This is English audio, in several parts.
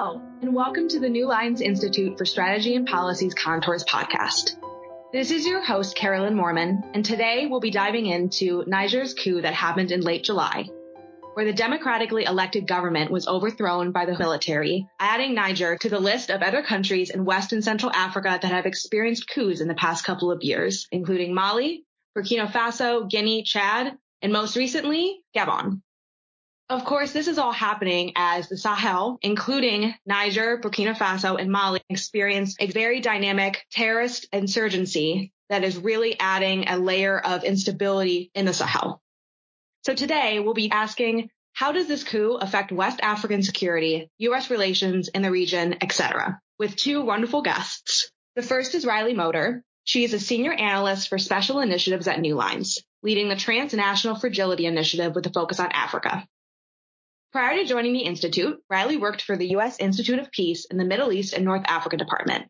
Hello, and welcome to the New Lines Institute for Strategy and Policy's Contours podcast. This is your host, Carolyn Moorman, and today we'll be diving into Niger's coup that happened in late July, where the democratically elected government was overthrown by the military, adding Niger to the list of other countries in West and Central Africa that have experienced coups in the past couple of years, including Mali, Burkina Faso, Guinea, Chad, and most recently, Gabon. Of course, this is all happening as the Sahel, including Niger, Burkina Faso, and Mali, experience a very dynamic terrorist insurgency that is really adding a layer of instability in the Sahel. So today we'll be asking, how does this coup affect West African security, U.S. relations in the region, etc., with two wonderful guests. The first is Riley Moeder. She is a senior analyst for special initiatives at New Lines, leading the Transnational Fragility Initiative with a focus on Africa. Prior to joining the Institute, Riley worked for the U.S. Institute of Peace in the Middle East and North Africa Department.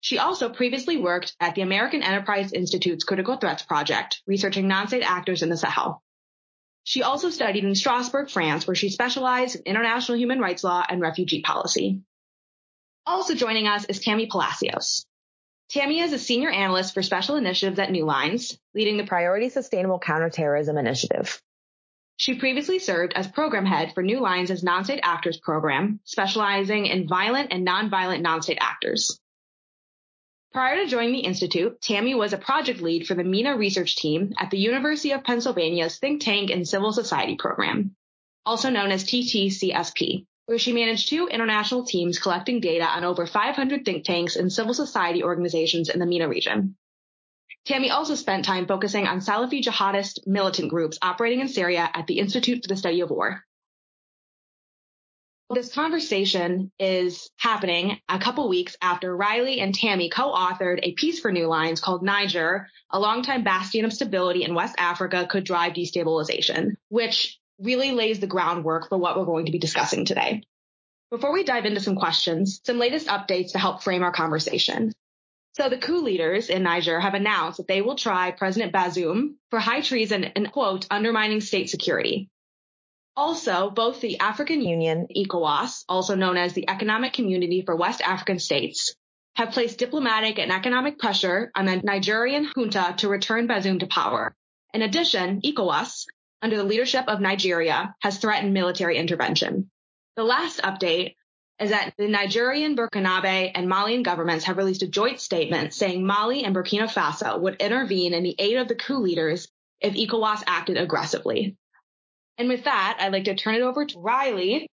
She also previously worked at the American Enterprise Institute's Critical Threats Project, researching non-state actors in the Sahel. She also studied in Strasbourg, France, where she specialized in international human rights law and refugee policy. Also joining us is Tammy Palacios. Tammy is a senior analyst for special initiatives at New Lines, leading the Priority Sustainable Counterterrorism Initiative. She previously served as program head for New Lines' Non-State Actors program, specializing in violent and nonviolent non-state actors. Prior to joining the Institute, Tammy was a project lead for the MENA research team at the University of Pennsylvania's Think Tank and Civil Society program, also known as TTCSP, where she managed two international teams collecting data on over 500 think tanks and civil society organizations in the MENA region. Tammy also spent time focusing on Salafi jihadist militant groups operating in Syria at the Institute for the Study of War. This conversation is happening a couple weeks after Riley and Tammy co-authored a piece for New Lines called Niger, a longtime bastion of stability in West Africa could drive destabilization, which really lays the groundwork for what we're going to be discussing today. Before we dive into some questions, some latest updates to help frame our conversation. So the coup leaders in Niger have announced that they will try President Bazoum for high treason and quote, undermining state security. Also, both the African Union, ECOWAS, also known as the Economic Community for West African States, have placed diplomatic and economic pressure on the Nigerian junta to return Bazoum to power. In addition, ECOWAS, under the leadership of Nigeria, has threatened military intervention. The last update is that the Nigerian, Burkinabe, and Malian governments have released a joint statement saying Mali and Burkina Faso would intervene in the aid of the coup leaders if ECOWAS acted aggressively. And with that, I'd like to turn it over to Riley.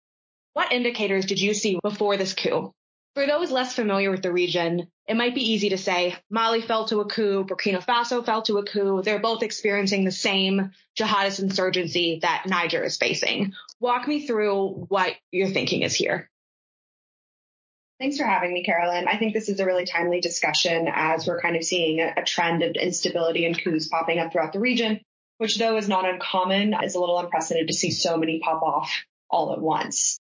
What indicators did you see before this coup? For those less familiar with the region, it might be easy to say Mali fell to a coup, Burkina Faso fell to a coup. They're both experiencing the same jihadist insurgency that Niger is facing. Walk me through what your thinking is here. Thanks for having me, Carolyn. I think this is a really timely discussion as we're kind of seeing a, a trend of instability and coups popping up throughout the region, which though is not uncommon, is a little unprecedented to see so many pop off all at once.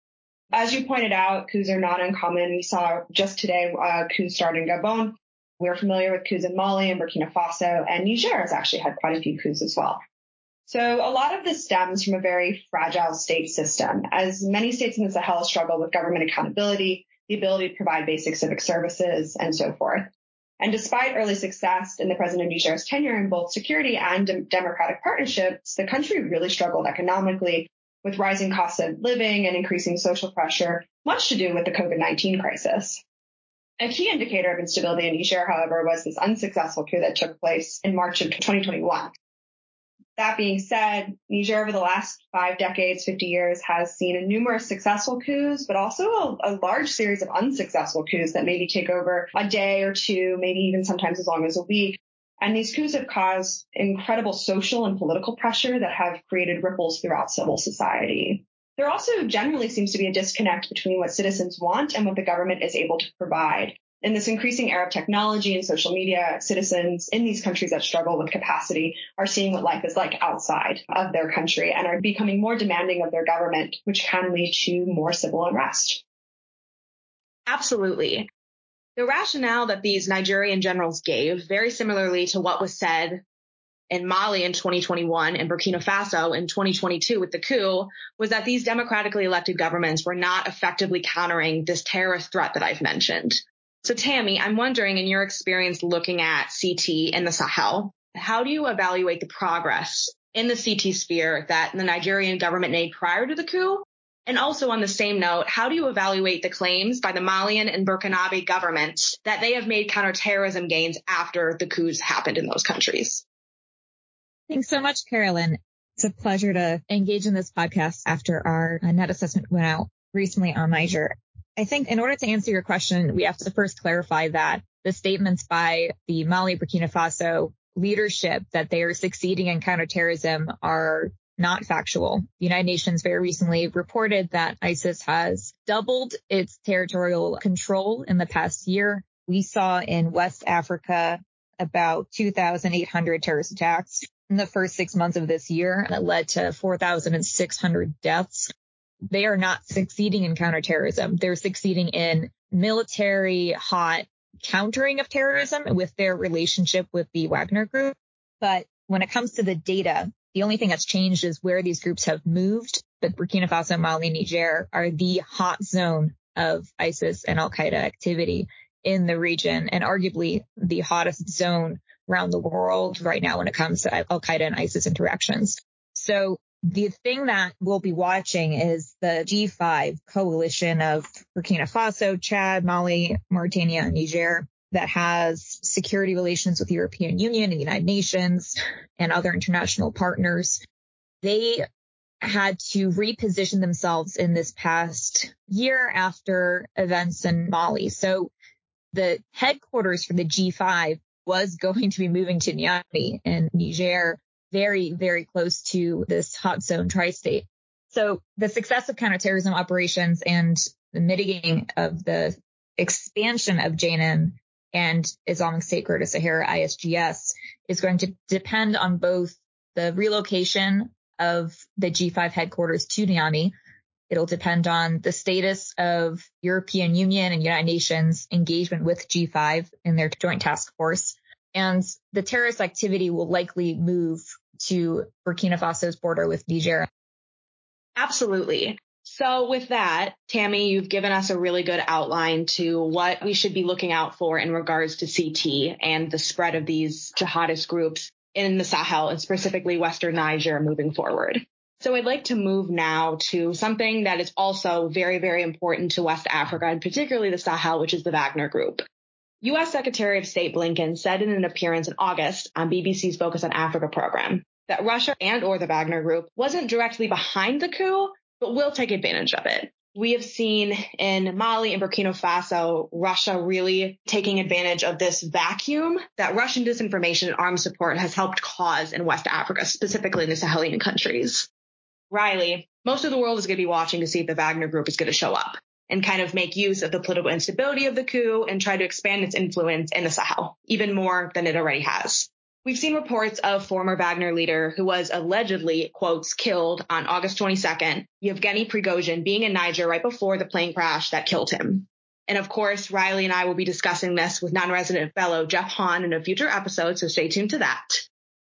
As you pointed out, coups are not uncommon. We saw just today uh, coups start in Gabon. We're familiar with coups in Mali and Burkina Faso, and Niger has actually had quite a few coups as well. So a lot of this stems from a very fragile state system, as many states in the Sahel struggle with government accountability, the ability to provide basic civic services, and so forth. And despite early success in the president Niger's tenure in both security and de- democratic partnerships, the country really struggled economically with rising costs of living and increasing social pressure, much to do with the COVID-19 crisis. A key indicator of instability in Niger, however, was this unsuccessful coup that took place in March of 2021. That being said, Niger over the last five decades, 50 years has seen a numerous successful coups, but also a, a, large series of unsuccessful coups that maybe take over a day or two, maybe even sometimes as long as a week. And these coups have caused incredible social and political pressure that have created ripples throughout civil society. There also generally seems to be a disconnect between what citizens want and what the government is able to provide in this increasing era of technology and social media, citizens in these countries that struggle with capacity are seeing what life is like outside of their country and are becoming more demanding of their government, which can lead to more civil unrest. Absolutely. The rationale that these Nigerian generals gave, very similarly to what was said in Mali in 2021 and Burkina Faso in 2022 with the coup was that these democratically elected governments were not effectively countering this terrorist threat that I've mentioned. So Tammy, I'm wondering in your experience looking at CT in the Sahel, how do you evaluate the progress in the CT sphere that the Nigerian government made prior to the coup? And also on the same note, how do you evaluate the claims by the Malian and Burkinabe governments that they have made counterterrorism gains after the coups happened in those countries? Thanks so much, Carolyn. It's a pleasure to engage in this podcast after our net assessment went out recently on Niger. I think in order to answer your question, we have to first clarify that the statements by the Mali Burkina Faso leadership that they are succeeding in counterterrorism are not factual. The United Nations very recently reported that ISIS has doubled its territorial control in the past year. We saw in West Africa about 2,800 terrorist attacks in the first six months of this year that led to 4,600 deaths. They are not succeeding in counterterrorism. They're succeeding in military hot countering of terrorism with their relationship with the Wagner group. But when it comes to the data, the only thing that's changed is where these groups have moved. But Burkina Faso, Mali, Niger are the hot zone of ISIS and Al Qaeda activity in the region and arguably the hottest zone around the world right now when it comes to Al Qaeda and ISIS interactions. So the thing that we'll be watching is the G5 coalition of Burkina Faso, Chad, Mali, Mauritania, and Niger that has security relations with the European Union and the United Nations and other international partners. They had to reposition themselves in this past year after events in Mali. So the headquarters for the G5 was going to be moving to Niamey in Niger, very, very close to this hot zone tri-state. So the success of counterterrorism operations and the mitigating of the expansion of JNIM and Islamic State Greater Sahara ISGS is going to depend on both the relocation of the G5 headquarters to Niamey. It'll depend on the status of European Union and United Nations engagement with G5 in their joint task force. And the terrorist activity will likely move to Burkina Faso's border with Niger. Absolutely. So with that, Tammy, you've given us a really good outline to what we should be looking out for in regards to CT and the spread of these jihadist groups in the Sahel and specifically Western Niger moving forward. So I'd like to move now to something that is also very, very important to West Africa and particularly the Sahel, which is the Wagner Group. U.S. Secretary of State Blinken said in an appearance in August on BBC's Focus on Africa program that Russia and or the Wagner Group wasn't directly behind the coup, but will take advantage of it. We have seen in Mali and Burkina Faso, Russia really taking advantage of this vacuum that Russian disinformation and arms support has helped cause in West Africa, specifically in the Sahelian countries. Riley, most of the world is going to be watching to see if the Wagner group is going to show up and kind of make use of the political instability of the coup and try to expand its influence in the Sahel, even more than it already has. We've seen reports of former Wagner leader who was allegedly, quotes, killed on August 22nd, Yevgeny Prigozhin being in Niger right before the plane crash that killed him. And of course, Riley and I will be discussing this with non-resident fellow Jeff Hawn in a future episode, so stay tuned to that.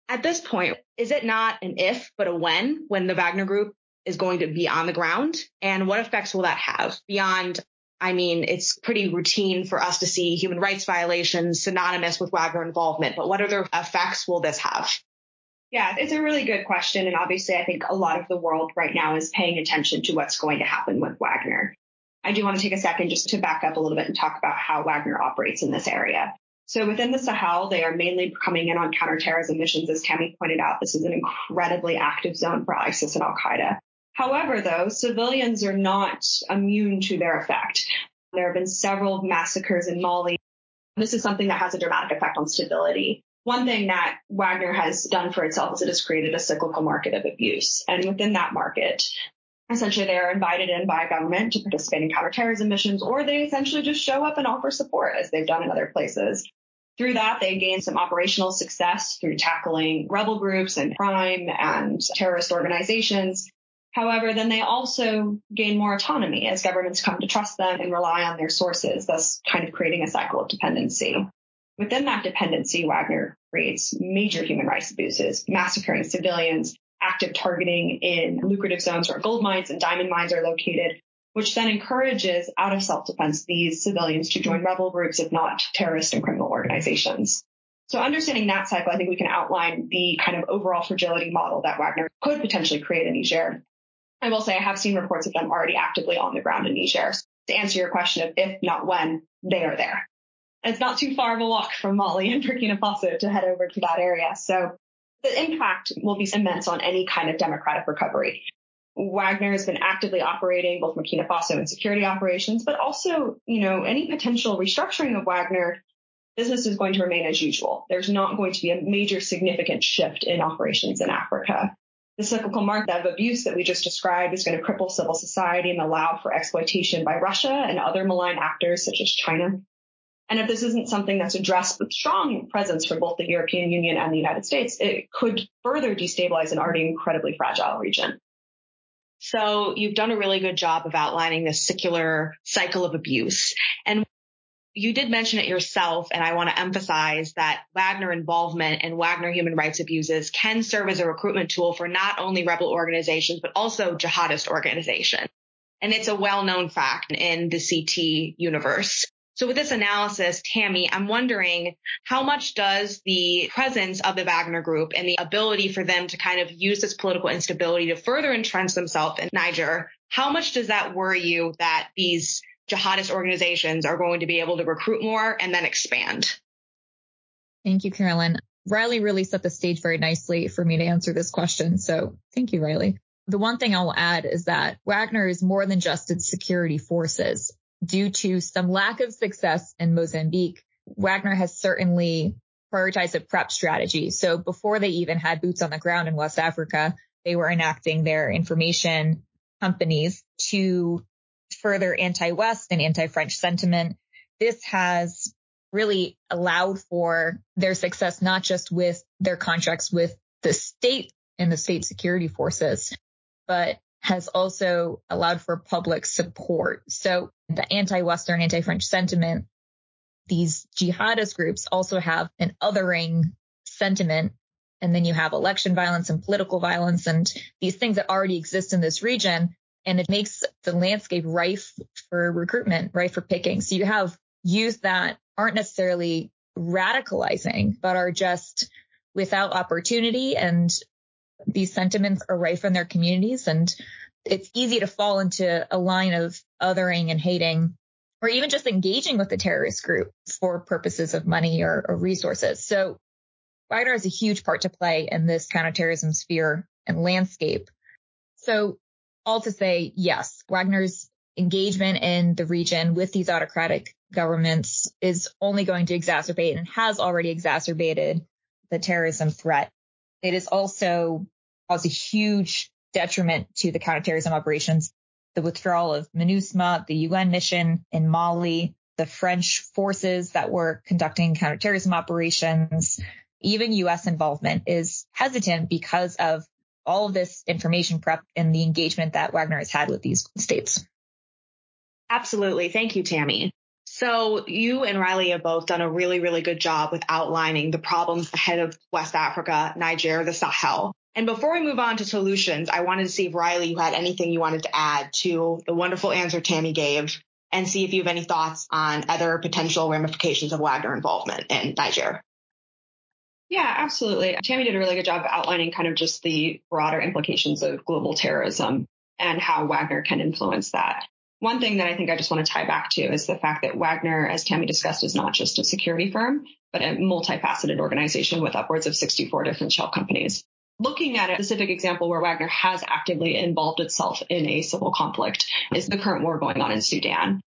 At this point, is it not an if, but a when, when the Wagner group is going to be on the ground? And what effects will that have beyond I mean, it's pretty routine for us to see human rights violations synonymous with Wagner involvement, but what other effects will this have? Yeah, it's a really good question. And obviously, I think a lot of the world right now is paying attention to what's going to happen with Wagner. I do want to take a second just to back up a little bit and talk about how Wagner operates in this area. So within the Sahel, they are mainly coming in on counterterrorism missions. As Tammy pointed out, this is an incredibly active zone for ISIS and Al Qaeda. However, though, civilians are not immune to their effect. There have been several massacres in Mali. This is something that has a dramatic effect on stability. One thing that Wagner has done for itself is it has created a cyclical market of abuse. And within that market, essentially they are invited in by government to participate in counterterrorism missions, or they essentially just show up and offer support as they've done in other places. Through that, they gain some operational success through tackling rebel groups and crime and terrorist organizations. However, then they also gain more autonomy as governments come to trust them and rely on their sources, thus kind of creating a cycle of dependency. Within that dependency, Wagner creates major human rights abuses, massacring civilians, active targeting in lucrative zones where gold mines and diamond mines are located, which then encourages out of self-defense these civilians to join rebel groups, if not terrorist and criminal organizations. So understanding that cycle, I think we can outline the kind of overall fragility model that Wagner could potentially create in Niger. I will say I have seen reports of them already actively on the ground in Niger. To answer your question of if not when, they are there. It's not too far of a walk from Mali and Burkina Faso to head over to that area. So the impact will be immense on any kind of democratic recovery. Wagner has been actively operating both Burkina Faso and security operations, but also, you know, any potential restructuring of Wagner business is going to remain as usual. There's not going to be a major significant shift in operations in Africa. The cyclical market of abuse that we just described is going to cripple civil society and allow for exploitation by Russia and other malign actors such as China. And if this isn't something that's addressed with strong presence from both the European Union and the United States, it could further destabilize an already incredibly fragile region. So you've done a really good job of outlining this secular cycle of abuse. And you did mention it yourself, and I want to emphasize that Wagner involvement and Wagner human rights abuses can serve as a recruitment tool for not only rebel organizations, but also jihadist organizations. And it's a well-known fact in the CT universe. So with this analysis, Tammy, I'm wondering how much does the presence of the Wagner group and the ability for them to kind of use this political instability to further entrench themselves in Niger, how much does that worry you that these jihadist organizations are going to be able to recruit more and then expand. Thank you, Carolyn. Riley really set the stage very nicely for me to answer this question. So thank you, Riley. The one thing I'll add is that Wagner is more than just its security forces. Due to some lack of success in Mozambique, Wagner has certainly prioritized a prep strategy. So before they even had boots on the ground in West Africa, they were enacting their information companies to further anti-West and anti-French sentiment. This has really allowed for their success, not just with their contracts with the state and the state security forces, but has also allowed for public support. So the anti-Western, anti-French sentiment, these jihadist groups also have an othering sentiment. And then you have election violence and political violence and these things that already exist in this region and it makes the landscape rife for recruitment, rife for picking. So you have youth that aren't necessarily radicalizing, but are just without opportunity and these sentiments are rife in their communities. And it's easy to fall into a line of othering and hating or even just engaging with the terrorist group for purposes of money or, or resources. So Wagner has a huge part to play in this counterterrorism sphere and landscape. So all to say, yes, Wagner's engagement in the region with these autocratic governments is only going to exacerbate and has already exacerbated the terrorism threat. It has also caused a huge detriment to the counterterrorism operations. The withdrawal of MINUSMA, the UN mission in Mali, the French forces that were conducting counterterrorism operations, even US involvement is hesitant because of all of this information prep and the engagement that Wagner has had with these states. Absolutely. Thank you, Tammy. So you and Riley have both done a really, really good job with outlining the problems ahead of West Africa, Niger, the Sahel. And before we move on to solutions, I wanted to see if Riley, you had anything you wanted to add to the wonderful answer Tammy gave and see if you have any thoughts on other potential ramifications of Wagner involvement in Niger. Yeah, absolutely. Tammy did a really good job outlining kind of just the broader implications of global terrorism and how Wagner can influence that. One thing that I think I just want to tie back to is the fact that Wagner, as Tammy discussed, is not just a security firm, but a multifaceted organization with upwards of 64 different shell companies. Looking at a specific example where Wagner has actively involved itself in a civil conflict is the current war going on in Sudan.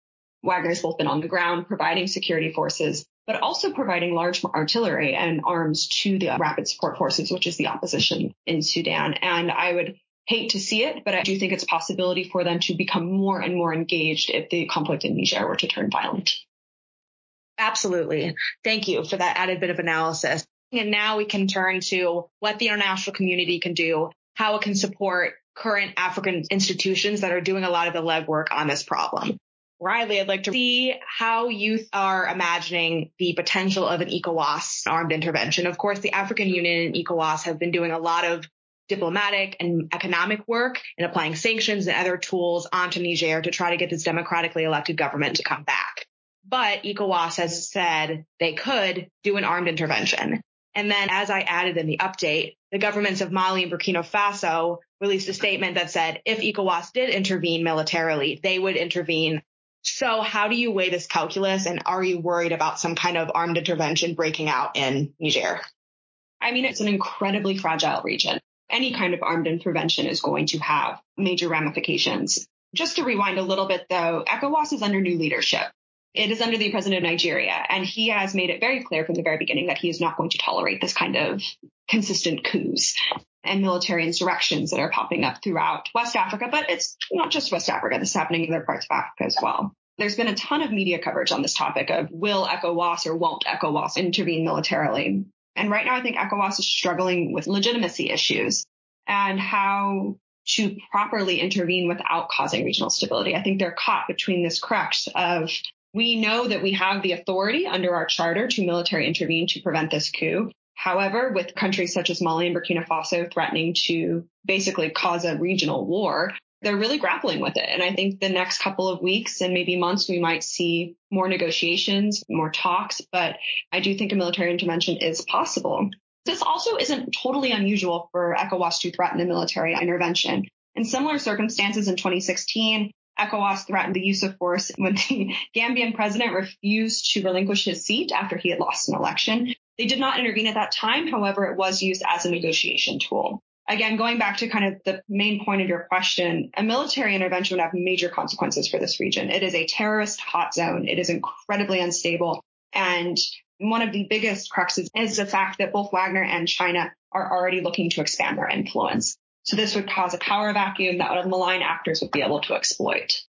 Wagner has both been on the ground providing security forces but also providing large artillery and arms to the rapid support forces, which is the opposition in Sudan. And I would hate to see it, but I do think it's a possibility for them to become more and more engaged if the conflict in Niger were to turn violent. Absolutely. Thank you for that added bit of analysis. And now we can turn to what the international community can do, how it can support current African institutions that are doing a lot of the legwork on this problem. Riley, I'd like to see how youth are imagining the potential of an ECOWAS armed intervention. Of course, the African Union and ECOWAS have been doing a lot of diplomatic and economic work and applying sanctions and other tools onto Niger to try to get this democratically elected government to come back. But ECOWAS has said they could do an armed intervention. And then as I added in the update, the governments of Mali and Burkina Faso released a statement that said if ECOWAS did intervene militarily, they would intervene. So how do you weigh this calculus? And are you worried about some kind of armed intervention breaking out in Niger? I mean, it's an incredibly fragile region. Any kind of armed intervention is going to have major ramifications. Just to rewind a little bit though, ECOWAS is under new leadership. It is under the president of Nigeria, and he has made it very clear from the very beginning that he is not going to tolerate this kind of consistent coups and military insurrections that are popping up throughout West Africa. But it's not just West Africa. This is happening in other parts of Africa as well. There's been a ton of media coverage on this topic of will ECOWAS or won't ECOWAS intervene militarily. And right now, I think ECOWAS is struggling with legitimacy issues and how to properly intervene without causing regional stability. I think they're caught between this crux of we know that we have the authority under our charter to military intervene to prevent this coup. However, with countries such as Mali and Burkina Faso threatening to basically cause a regional war, they're really grappling with it. And I think the next couple of weeks and maybe months, we might see more negotiations, more talks, but I do think a military intervention is possible. This also isn't totally unusual for ECOWAS to threaten a military intervention. In similar circumstances in 2016, ECOWAS threatened the use of force when the Gambian president refused to relinquish his seat after he had lost an election. They did not intervene at that time. However, it was used as a negotiation tool. Again, going back to kind of the main point of your question, a military intervention would have major consequences for this region. It is a terrorist hot zone. It is incredibly unstable. And one of the biggest cruxes is the fact that both Wagner and China are already looking to expand their influence. So this would cause a power vacuum that would malign actors would be able to exploit.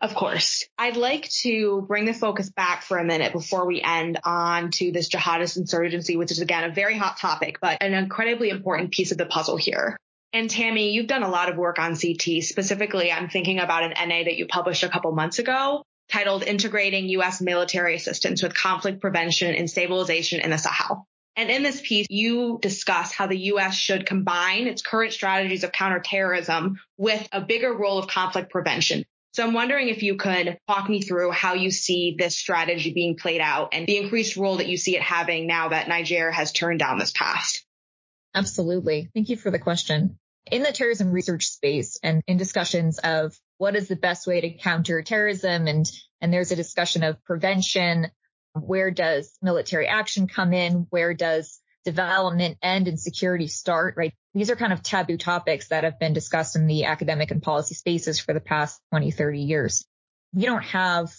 Of course. I'd like to bring the focus back for a minute before we end on to this jihadist insurgency, which is again a very hot topic, but an incredibly important piece of the puzzle here. And Tammy, you've done a lot of work on CT. Specifically, I'm thinking about an NA that you published a couple months ago titled Integrating U.S. Military Assistance with Conflict Prevention and Stabilization in the Sahel. And in this piece, you discuss how the U.S. should combine its current strategies of counterterrorism with a bigger role of conflict prevention. So I'm wondering if you could talk me through how you see this strategy being played out and the increased role that you see it having now that Niger has turned down this path. Absolutely. Thank you for the question. In the terrorism research space and in discussions of what is the best way to counter terrorism and, and there's a discussion of prevention, where does military action come in? Where does development end and security start, right? These are kind of taboo topics that have been discussed in the academic and policy spaces for the past 20, 30 years. We don't have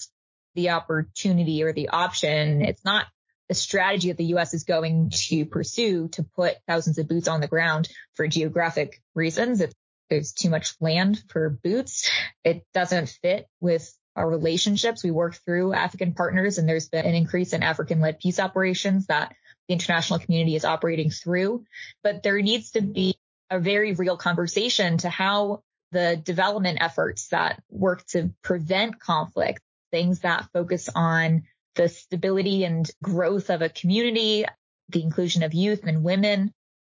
the opportunity or the option. It's not the strategy that the U.S. is going to pursue to put thousands of boots on the ground for geographic reasons. It's, there's too much land for boots. It doesn't fit with our relationships. We work through African partners and there's been an increase in African led peace operations that the international community is operating through. But there needs to be a very real conversation to how the development efforts that work to prevent conflict, things that focus on the stability and growth of a community, the inclusion of youth and women,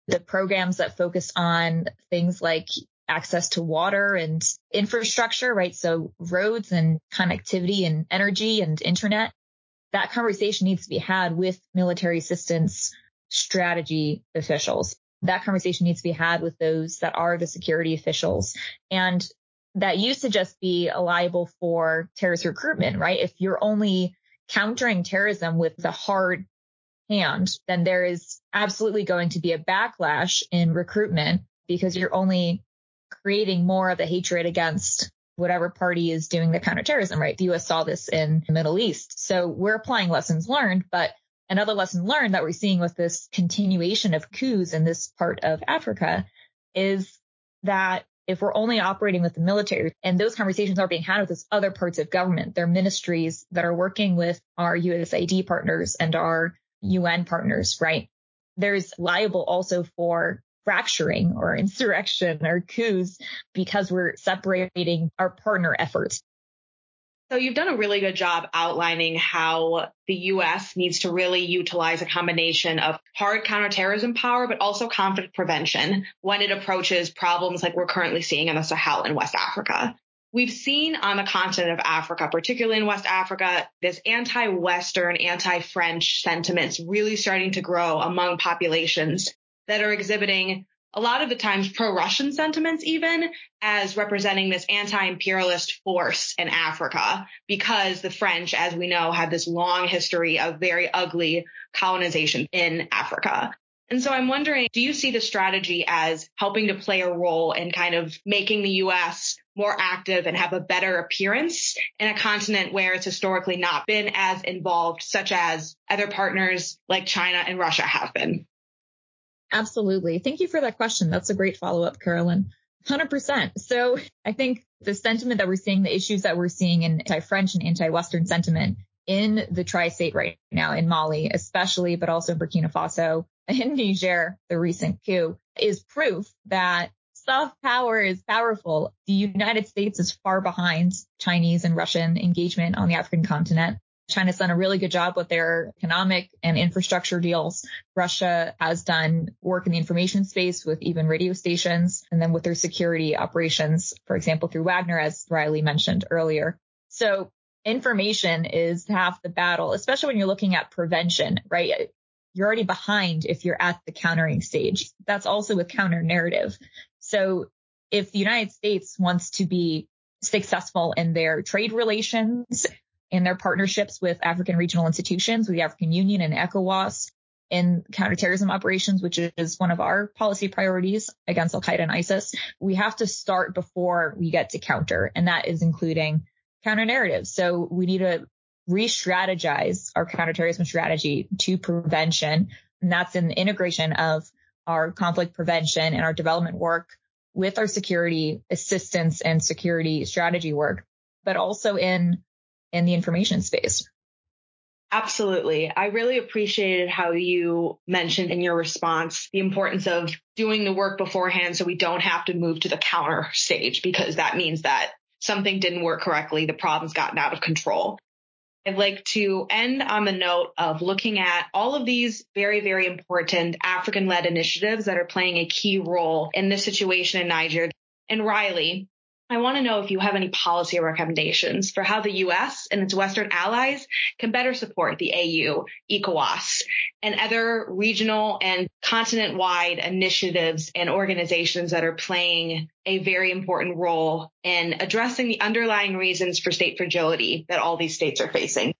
the programs that focus on things like access to water and infrastructure, right? So roads and connectivity and energy and internet. That conversation needs to be had with military assistance strategy officials. That conversation needs to be had with those that are the security officials. And that used to just be liable for terrorist recruitment, right? If you're only countering terrorism with the hard hand, then there is absolutely going to be a backlash in recruitment because you're only creating more of the hatred against whatever party is doing the counterterrorism, right? The US saw this in the Middle East. So we're applying lessons learned, but another lesson learned that we're seeing with this continuation of coups in this part of Africa is that if we're only operating with the military and those conversations are being had with those other parts of government, their ministries that are working with our USAID partners and our UN partners, right? There's liable also for fracturing or insurrection or coups because we're separating our partner efforts. So you've done a really good job outlining how the U.S. needs to really utilize a combination of hard counterterrorism power, but also conflict prevention when it approaches problems like we're currently seeing in the Sahel in West Africa. We've seen on the continent of Africa, particularly in West Africa, this anti-Western, anti-French sentiments really starting to grow among populations that are exhibiting a lot of the times pro-Russian sentiments even as representing this anti-imperialist force in Africa because the French, as we know, had this long history of very ugly colonization in Africa. And so I'm wondering, do you see the strategy as helping to play a role in kind of making the U.S. more active and have a better appearance in a continent where it's historically not been as involved, such as other partners like China and Russia have been? Absolutely. Thank you for that question. That's a great follow up, Carolyn. 100%. So I think the sentiment that we're seeing, the issues that we're seeing in anti-French and anti-Western sentiment in the tri-state right now in Mali, especially, but also Burkina Faso and Niger, the recent coup is proof that soft power is powerful. The United States is far behind Chinese and Russian engagement on the African continent. China's done a really good job with their economic and infrastructure deals. Russia has done work in the information space with even radio stations and then with their security operations, for example, through Wagner, as Riley mentioned earlier. So information is half the battle, especially when you're looking at prevention, right? You're already behind if you're at the countering stage. That's also with counter narrative. So if the United States wants to be successful in their trade relations in their partnerships with African regional institutions, with the African Union and ECOWAS in counterterrorism operations, which is one of our policy priorities against Al Qaeda and ISIS. We have to start before we get to counter, and that is including counter narratives. So we need to re-strategize our counterterrorism strategy to prevention. And that's in the integration of our conflict prevention and our development work with our security assistance and security strategy work, but also in in the information space. Absolutely. I really appreciated how you mentioned in your response the importance of doing the work beforehand so we don't have to move to the counter stage because that means that something didn't work correctly, the problem's gotten out of control. I'd like to end on the note of looking at all of these very, very important African led initiatives that are playing a key role in this situation in Niger. And Riley, I want to know if you have any policy recommendations for how the U.S. and its Western allies can better support the AU, ECOWAS, and other regional and continent wide initiatives and organizations that are playing a very important role in addressing the underlying reasons for state fragility that all these states are facing.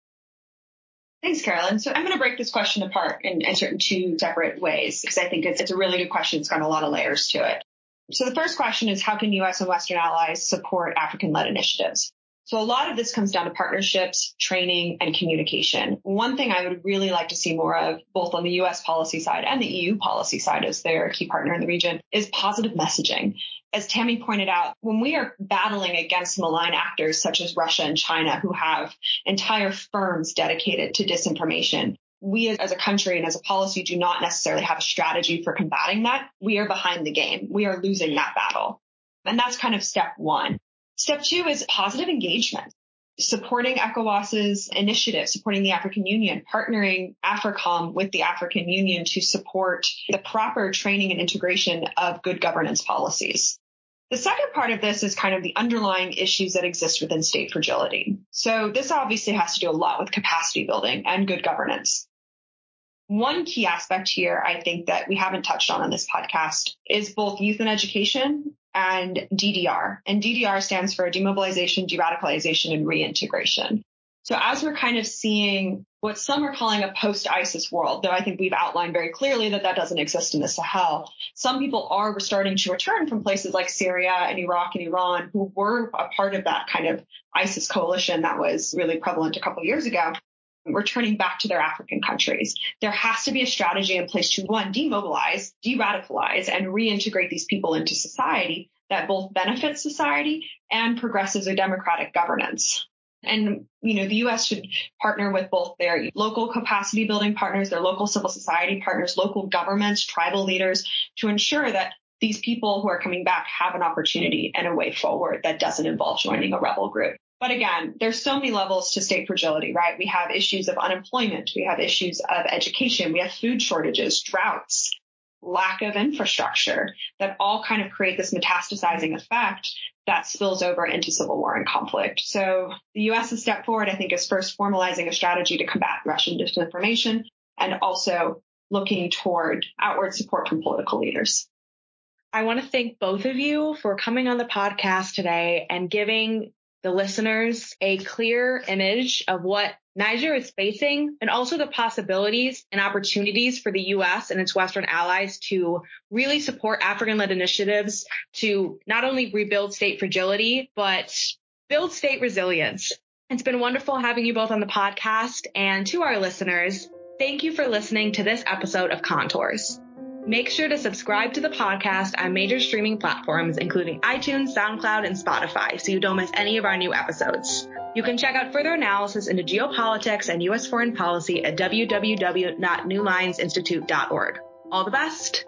Thanks, Carolyn. So I'm going to break this question apart and answer it in two separate ways because I think it's, it's a really good question. It's got a lot of layers to it. So the first question is how can U.S. and Western allies support African-led initiatives? So a lot of this comes down to partnerships, training, and communication. One thing I would really like to see more of, both on the US policy side and the EU policy side as their key partner in the region, is positive messaging. As Tammy pointed out, when we are battling against malign actors such as Russia and China, who have entire firms dedicated to disinformation, we as a country and as a policy do not necessarily have a strategy for combating that. We are behind the game. We are losing that battle. And that's kind of step one. Step two is positive engagement, supporting ECOWAS's initiative, supporting the African Union, partnering AFRICOM with the African Union to support the proper training and integration of good governance policies. The second part of this is kind of the underlying issues that exist within state fragility. So this obviously has to do a lot with capacity building and good governance. One key aspect here, I think that we haven't touched on in this podcast is both youth and education and DDR. And DDR stands for demobilization, de-radicalization, and reintegration. So as we're kind of seeing what some are calling a post-ISIS world, though I think we've outlined very clearly that that doesn't exist in the Sahel, some people are starting to return from places like Syria and Iraq and Iran who were a part of that kind of ISIS coalition that was really prevalent a couple years ago returning back to their African countries. There has to be a strategy in place to one, demobilize, de-radicalize, and reintegrate these people into society that both benefits society and progresses a democratic governance. And, you know, the U.S. should partner with both their local capacity building partners, their local civil society partners, local governments, tribal leaders to ensure that these people who are coming back have an opportunity and a way forward that doesn't involve joining a rebel group. But again, there's so many levels to state fragility, right? We have issues of unemployment. We have issues of education. We have food shortages, droughts, lack of infrastructure that all kind of create this metastasizing effect that spills over into civil war and conflict. So the U.S. step forward, I think, is first formalizing a strategy to combat Russian disinformation and also looking toward outward support from political leaders. I want to thank both of you for coming on the podcast today and giving the listeners a clear image of what Niger is facing and also the possibilities and opportunities for the U.S. and its Western allies to really support African led initiatives to not only rebuild state fragility, but build state resilience. It's been wonderful having you both on the podcast and to our listeners. Thank you for listening to this episode of Contours. Make sure to subscribe to the podcast on major streaming platforms, including iTunes, SoundCloud, and Spotify, so you don't miss any of our new episodes. You can check out further analysis into geopolitics and U.S. foreign policy at www.newlinesinstitute.org. All the best.